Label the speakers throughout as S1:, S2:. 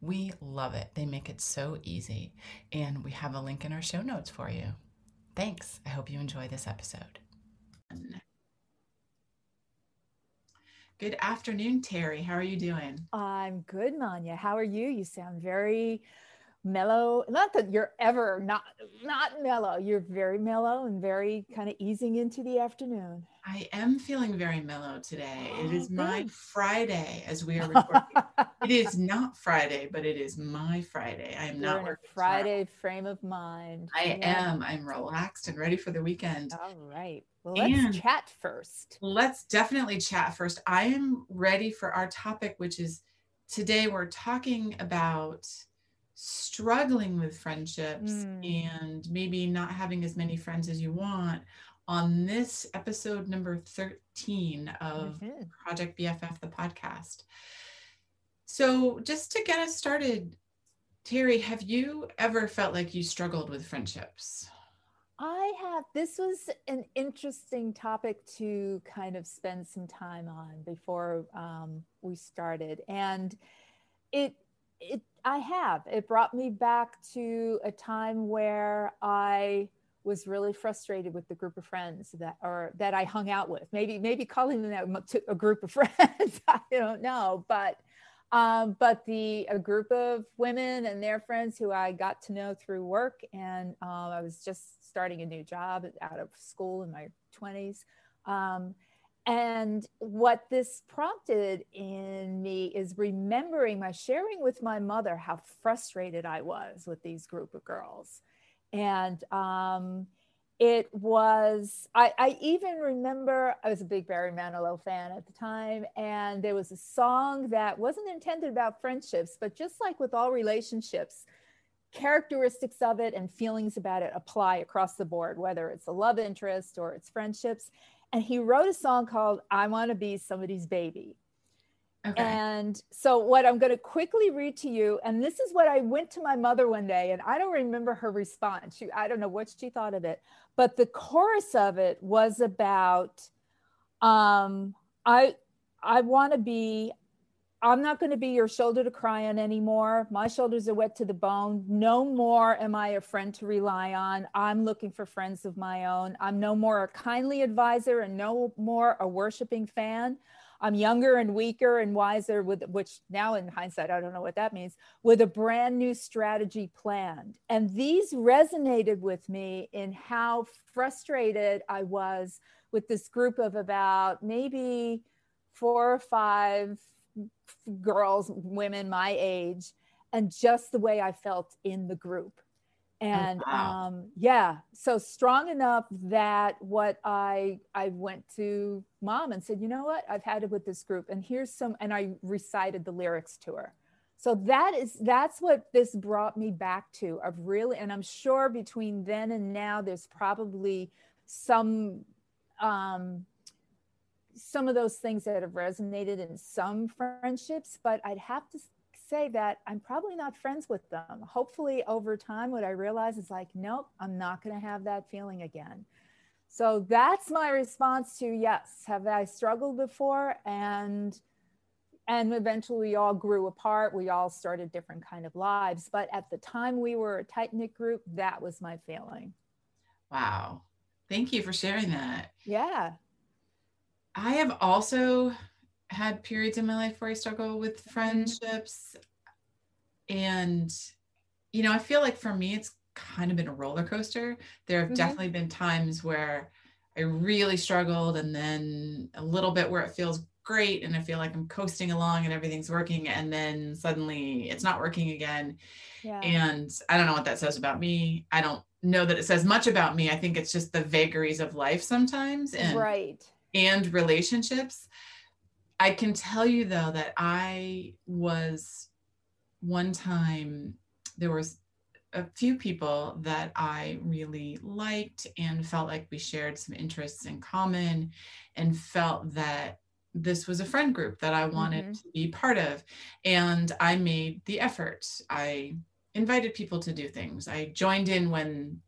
S1: We love it. They make it so easy. And we have a link in our show notes for you. Thanks. I hope you enjoy this episode. Good afternoon, Terry. How are you doing?
S2: I'm good, Manya. How are you? You sound very mellow. Not that you're ever not not mellow. You're very mellow and very kind of easing into the afternoon.
S1: I am feeling very mellow today. Oh, it is my friday as we are recording. It is not friday but it is my friday. I am
S2: you're
S1: not working
S2: friday tomorrow. frame of mind.
S1: I yeah. am. I'm relaxed and ready for the weekend.
S2: All right. Well, let's and chat first.
S1: let's definitely chat first. I am ready for our topic which is today we're talking about struggling with friendships mm. and maybe not having as many friends as you want on this episode number 13 of mm-hmm. Project BFF, the podcast. So, just to get us started, Terry, have you ever felt like you struggled with friendships?
S2: I have. This was an interesting topic to kind of spend some time on before um, we started. And it it I have. It brought me back to a time where I was really frustrated with the group of friends that or that I hung out with. Maybe maybe calling them that a group of friends. I don't know, but um, but the a group of women and their friends who I got to know through work, and um, I was just starting a new job out of school in my twenties. Um, and what this prompted in me is remembering my sharing with my mother how frustrated I was with these group of girls. And um, it was, I, I, even remember I was a big Barry Manilow fan at the time. And there was a song that wasn't intended about friendships, but just like with all relationships, characteristics of it and feelings about it apply across the board, whether it's a love interest or it's friendships and he wrote a song called I Want to Be Somebody's Baby. Okay. And so, what I'm going to quickly read to you, and this is what I went to my mother one day, and I don't remember her response. She, I don't know what she thought of it, but the chorus of it was about, um, I, I want to be I'm not going to be your shoulder to cry on anymore. My shoulders are wet to the bone. No more am I a friend to rely on. I'm looking for friends of my own. I'm no more a kindly advisor and no more a worshiping fan. I'm younger and weaker and wiser with which now in hindsight I don't know what that means with a brand new strategy planned. And these resonated with me in how frustrated I was with this group of about maybe four or five girls, women my age, and just the way I felt in the group. Oh, and oh, wow. um, yeah, so strong enough that what I I went to mom and said, you know what, I've had it with this group, and here's some, and I recited the lyrics to her. So that is that's what this brought me back to of really, and I'm sure between then and now, there's probably some um, some of those things that have resonated in some friendships, but I'd have to say that I'm probably not friends with them. Hopefully, over time, what I realize is like, nope, I'm not going to have that feeling again. So that's my response to yes. Have I struggled before? And and eventually we all grew apart. We all started different kind of lives. But at the time we were a tight knit group, that was my feeling.
S1: Wow. Thank you for sharing that.
S2: Yeah.
S1: I have also had periods in my life where I struggle with mm-hmm. friendships. And, you know, I feel like for me, it's kind of been a roller coaster. There have mm-hmm. definitely been times where I really struggled, and then a little bit where it feels great and I feel like I'm coasting along and everything's working, and then suddenly it's not working again. Yeah. And I don't know what that says about me. I don't know that it says much about me. I think it's just the vagaries of life sometimes. And
S2: right
S1: and relationships. I can tell you though that I was one time there was a few people that I really liked and felt like we shared some interests in common and felt that this was a friend group that I wanted mm-hmm. to be part of. And I made the effort. I invited people to do things. I joined in when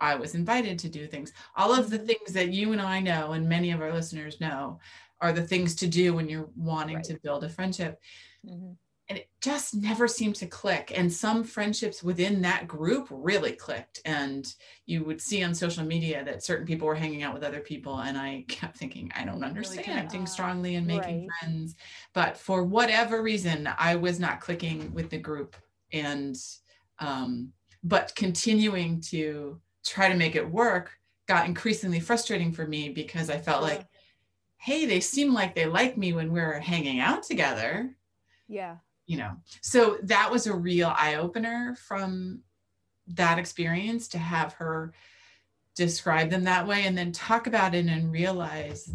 S1: I was invited to do things. All of the things that you and I know, and many of our listeners know, are the things to do when you're wanting right. to build a friendship. Mm-hmm and it just never seemed to click and some friendships within that group really clicked and you would see on social media that certain people were hanging out with other people and i kept thinking i don't understand really acting strongly and making right. friends but for whatever reason i was not clicking with the group and um, but continuing to try to make it work got increasingly frustrating for me because i felt like hey they seem like they like me when we're hanging out together.
S2: Yeah.
S1: You know so that was a real eye opener from that experience to have her describe them that way and then talk about it and realize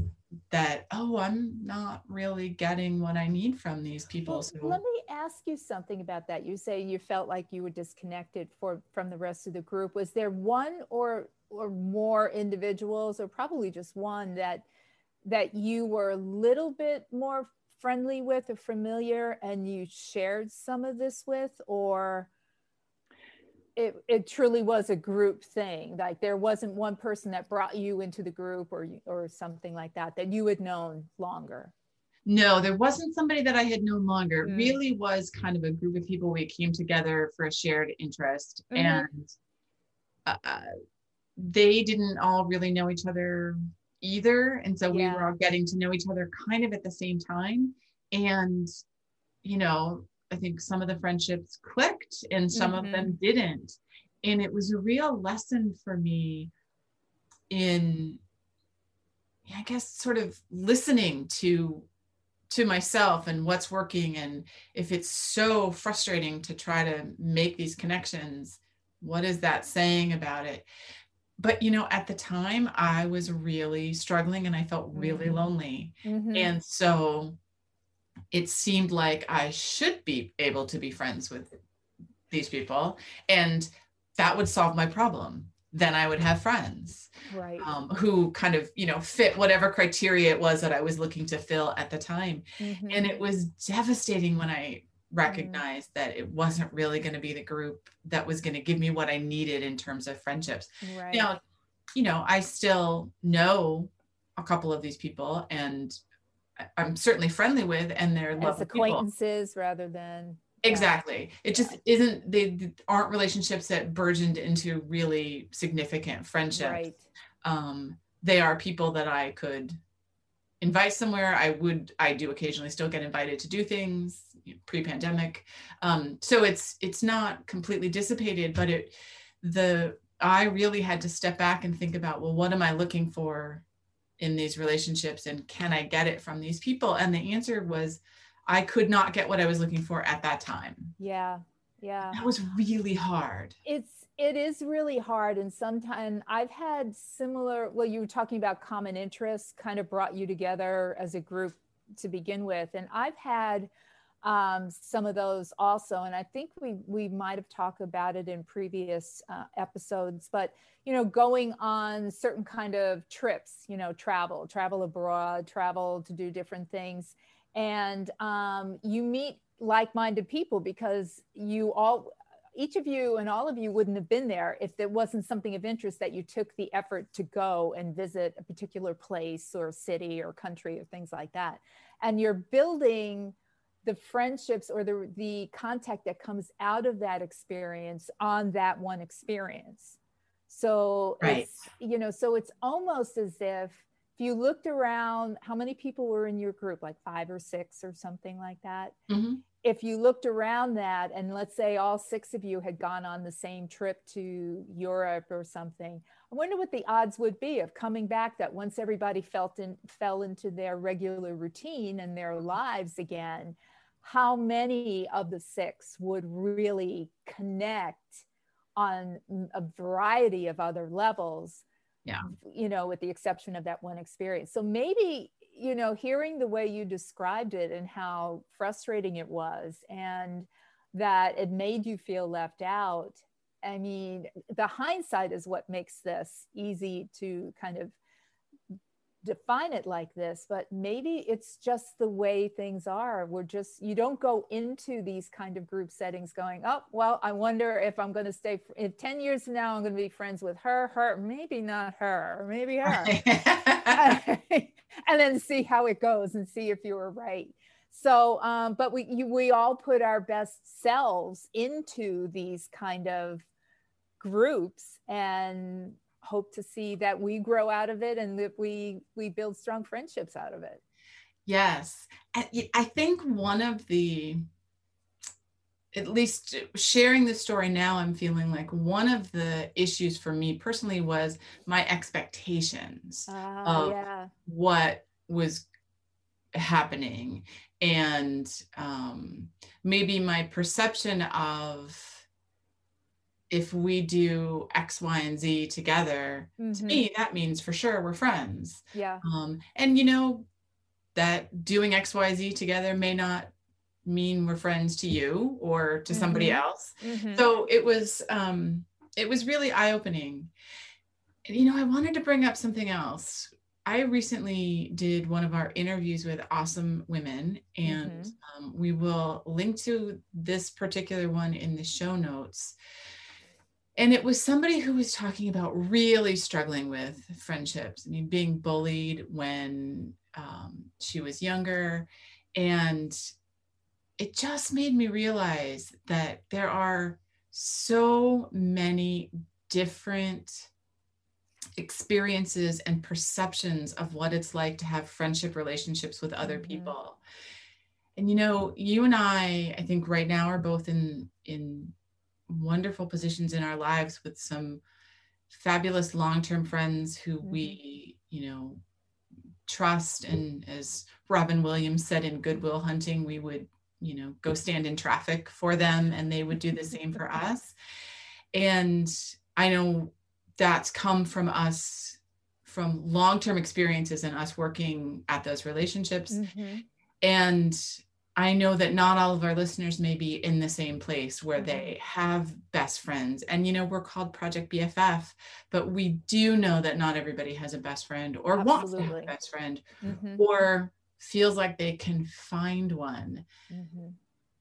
S1: that oh i'm not really getting what i need from these people well,
S2: so let me ask you something about that. You say you felt like you were disconnected for from the rest of the group. Was there one or or more individuals or probably just one that that you were a little bit more friendly with or familiar and you shared some of this with or it, it truly was a group thing like there wasn't one person that brought you into the group or or something like that that you had known longer
S1: no there wasn't somebody that i had known longer mm. it really was kind of a group of people we came together for a shared interest mm-hmm. and uh, they didn't all really know each other either. And so yeah. we were all getting to know each other kind of at the same time. And, you know, I think some of the friendships clicked and some mm-hmm. of them mm-hmm. didn't. And it was a real lesson for me in, I guess, sort of listening to to myself and what's working and if it's so frustrating to try to make these connections what is that saying about it but you know at the time i was really struggling and i felt really mm-hmm. lonely mm-hmm. and so it seemed like i should be able to be friends with these people and that would solve my problem then i would have friends
S2: right
S1: um, who kind of you know fit whatever criteria it was that i was looking to fill at the time mm-hmm. and it was devastating when i Mm-hmm. recognized mm. that it wasn't really going to be the group that was going to give me what I needed in terms of friendships. Right. Now, you know, I still know a couple of these people and I'm certainly friendly with and they're
S2: as acquaintances people. rather than
S1: exactly. It just isn't they, aren't relationships that burgeoned into really significant friendships. Right. um they are people that i could invite somewhere. I would i do occasionally still get invited to do things pre-pandemic. Um, so it's it's not completely dissipated but it the i really had to step back and think about well what am i looking for in these relationships and can i get it from these people? And the answer was i could not get what i was looking for at that time
S2: yeah yeah
S1: that was really hard
S2: it's it is really hard and sometimes i've had similar well you were talking about common interests kind of brought you together as a group to begin with and i've had um, some of those also. And I think we we might have talked about it in previous uh, episodes, but you know, going on certain kind of trips, you know, travel, travel abroad, travel to do different things, and um, you meet like-minded people because you all each of you and all of you wouldn't have been there if there wasn't something of interest that you took the effort to go and visit a particular place or city or country or things like that and you're building the friendships or the the contact that comes out of that experience on that one experience so right. it's you know so it's almost as if if you looked around how many people were in your group? Like five or six or something like that? Mm-hmm. if you looked around that and let's say all six of you had gone on the same trip to europe or something i wonder what the odds would be of coming back that once everybody felt in fell into their regular routine and their lives again how many of the six would really connect on a variety of other levels
S1: yeah.
S2: you know with the exception of that one experience. So maybe you know hearing the way you described it and how frustrating it was and that it made you feel left out i mean the hindsight is what makes this easy to kind of define it like this, but maybe it's just the way things are. We're just, you don't go into these kind of group settings going, oh, well, I wonder if I'm going to stay, if 10 years from now, I'm going to be friends with her, her, maybe not her, maybe her. and then see how it goes and see if you were right. So, um, but we, you, we all put our best selves into these kind of groups and hope to see that we grow out of it and that we we build strong friendships out of it.
S1: Yes. I think one of the at least sharing the story now i'm feeling like one of the issues for me personally was my expectations uh, of yeah. what was happening. And um, maybe my perception of if we do X, Y, and Z together, mm-hmm. to me, that means for sure we're friends.
S2: Yeah.
S1: Um, and you know, that doing X, Y, Z together may not mean we're friends to you or to mm-hmm. somebody else. Mm-hmm. So it was um it was really eye-opening. You know, I wanted to bring up something else. I recently did one of our interviews with awesome women, and mm-hmm. um, we will link to this particular one in the show notes and it was somebody who was talking about really struggling with friendships. I mean being bullied when um, she was younger. And it just made me realize that there are so many different experiences and perceptions of what it's like to have friendship relationships with other mm-hmm. people. And you know you and i i think right now are both in in wonderful positions in our lives with some fabulous long-term friends who mm-hmm. we you know trust and as robin williams said in Good Will Hunting we would you know go stand in traffic for them and they would do the same for us and i know that's come from us from long-term experiences and us working at those relationships mm-hmm. and I know that not all of our listeners may be in the same place where they mm-hmm. have best friends. And, you know, we're called Project BFF, but we do know that not everybody has a best friend or Absolutely. wants to have a best friend mm-hmm. or feels like they can find one. Mm-hmm.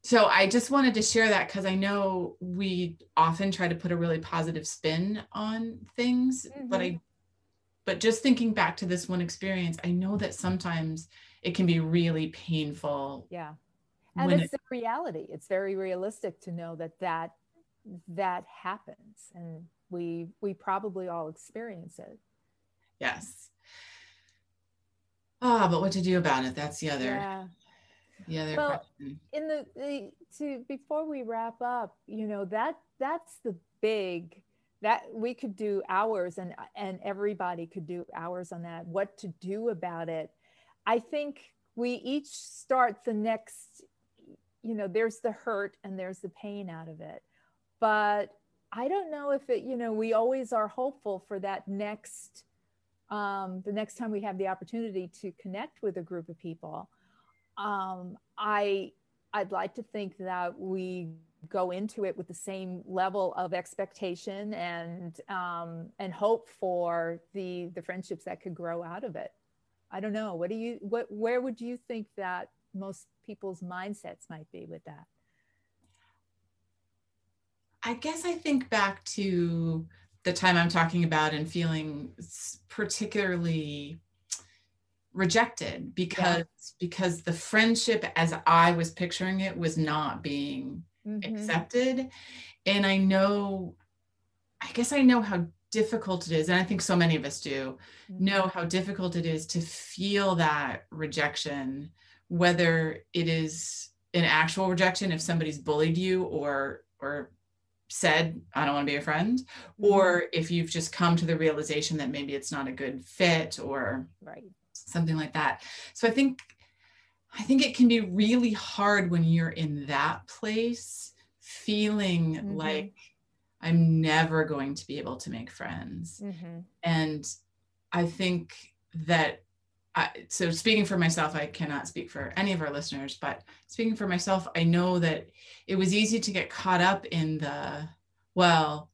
S1: So I just wanted to share that because I know we often try to put a really positive spin on things, mm-hmm. but I, but just thinking back to this one experience, I know that sometimes it can be really painful.
S2: Yeah. And it's it, the reality. It's very realistic to know that that that happens and we we probably all experience it.
S1: Yes. Ah oh, but what to do about it? That's the other yeah. the other well, question.
S2: in the, the to before we wrap up you know that that's the big that we could do hours and and everybody could do hours on that. What to do about it i think we each start the next you know there's the hurt and there's the pain out of it. But i don't know if it you know we always are hopeful for that next um, the next time we have the opportunity to connect with a group of people. Um, i i'd like to think that we go into it with the same level of expectation and um, and hope for the the friendships that could grow out of it i don't know what do you what where would you think that most people's mindsets might be with that?
S1: I guess I think back to the time I'm talking about and feeling particularly rejected because yeah. because the friendship as I was picturing it was not being mm-hmm. accepted and I know I guess I know how difficult it is and I think so many of us do mm-hmm. know how difficult it is to feel that rejection whether it is an actual rejection if somebody's bullied you or or said i don't want to be a friend mm-hmm. or if you've just come to the realization that maybe it's not a good fit or
S2: right
S1: something like that so i think i think it can be really hard when you're in that place feeling mm-hmm. like i'm never going to be able to make friends mm-hmm. and i think that I, so speaking for myself, I cannot speak for any of our listeners, but speaking for myself, I know that it was easy to get caught up in the, well,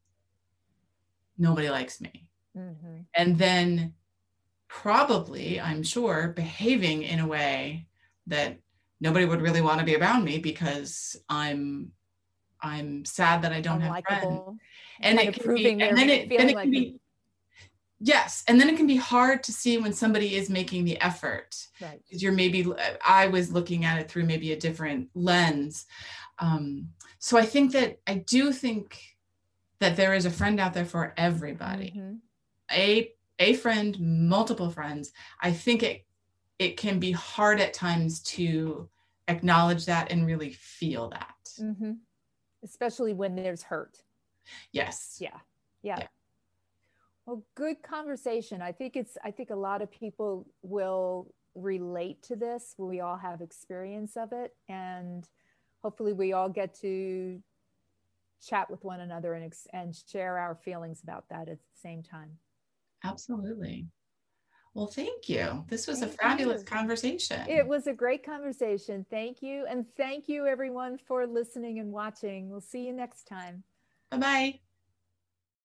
S1: nobody likes me. Mm-hmm. And then probably, I'm sure, behaving in a way that nobody would really want to be around me because I'm I'm sad that I don't have friends. And it can be, and then it, then it like can be, yes. And then it can be hard to see when somebody is making the effort. Right. Because you're maybe, I was looking at it through maybe a different lens. Um, so I think that, I do think that there is a friend out there for everybody. Mm-hmm. A, a friend, multiple friends. I think it, it can be hard at times to acknowledge that and really feel that. Mm-hmm
S2: especially when there's hurt.
S1: Yes.
S2: Yeah. Yeah. yeah. Well, good conversation. I think it's, I think a lot of people will relate to this. We all have experience of it. And hopefully we all get to chat with one another and, and share our feelings about that at the same time.
S1: Absolutely. Well, thank you. This was thank a fabulous you. conversation.
S2: It was a great conversation. Thank you. And thank you, everyone, for listening and watching. We'll see you next time.
S1: Bye bye.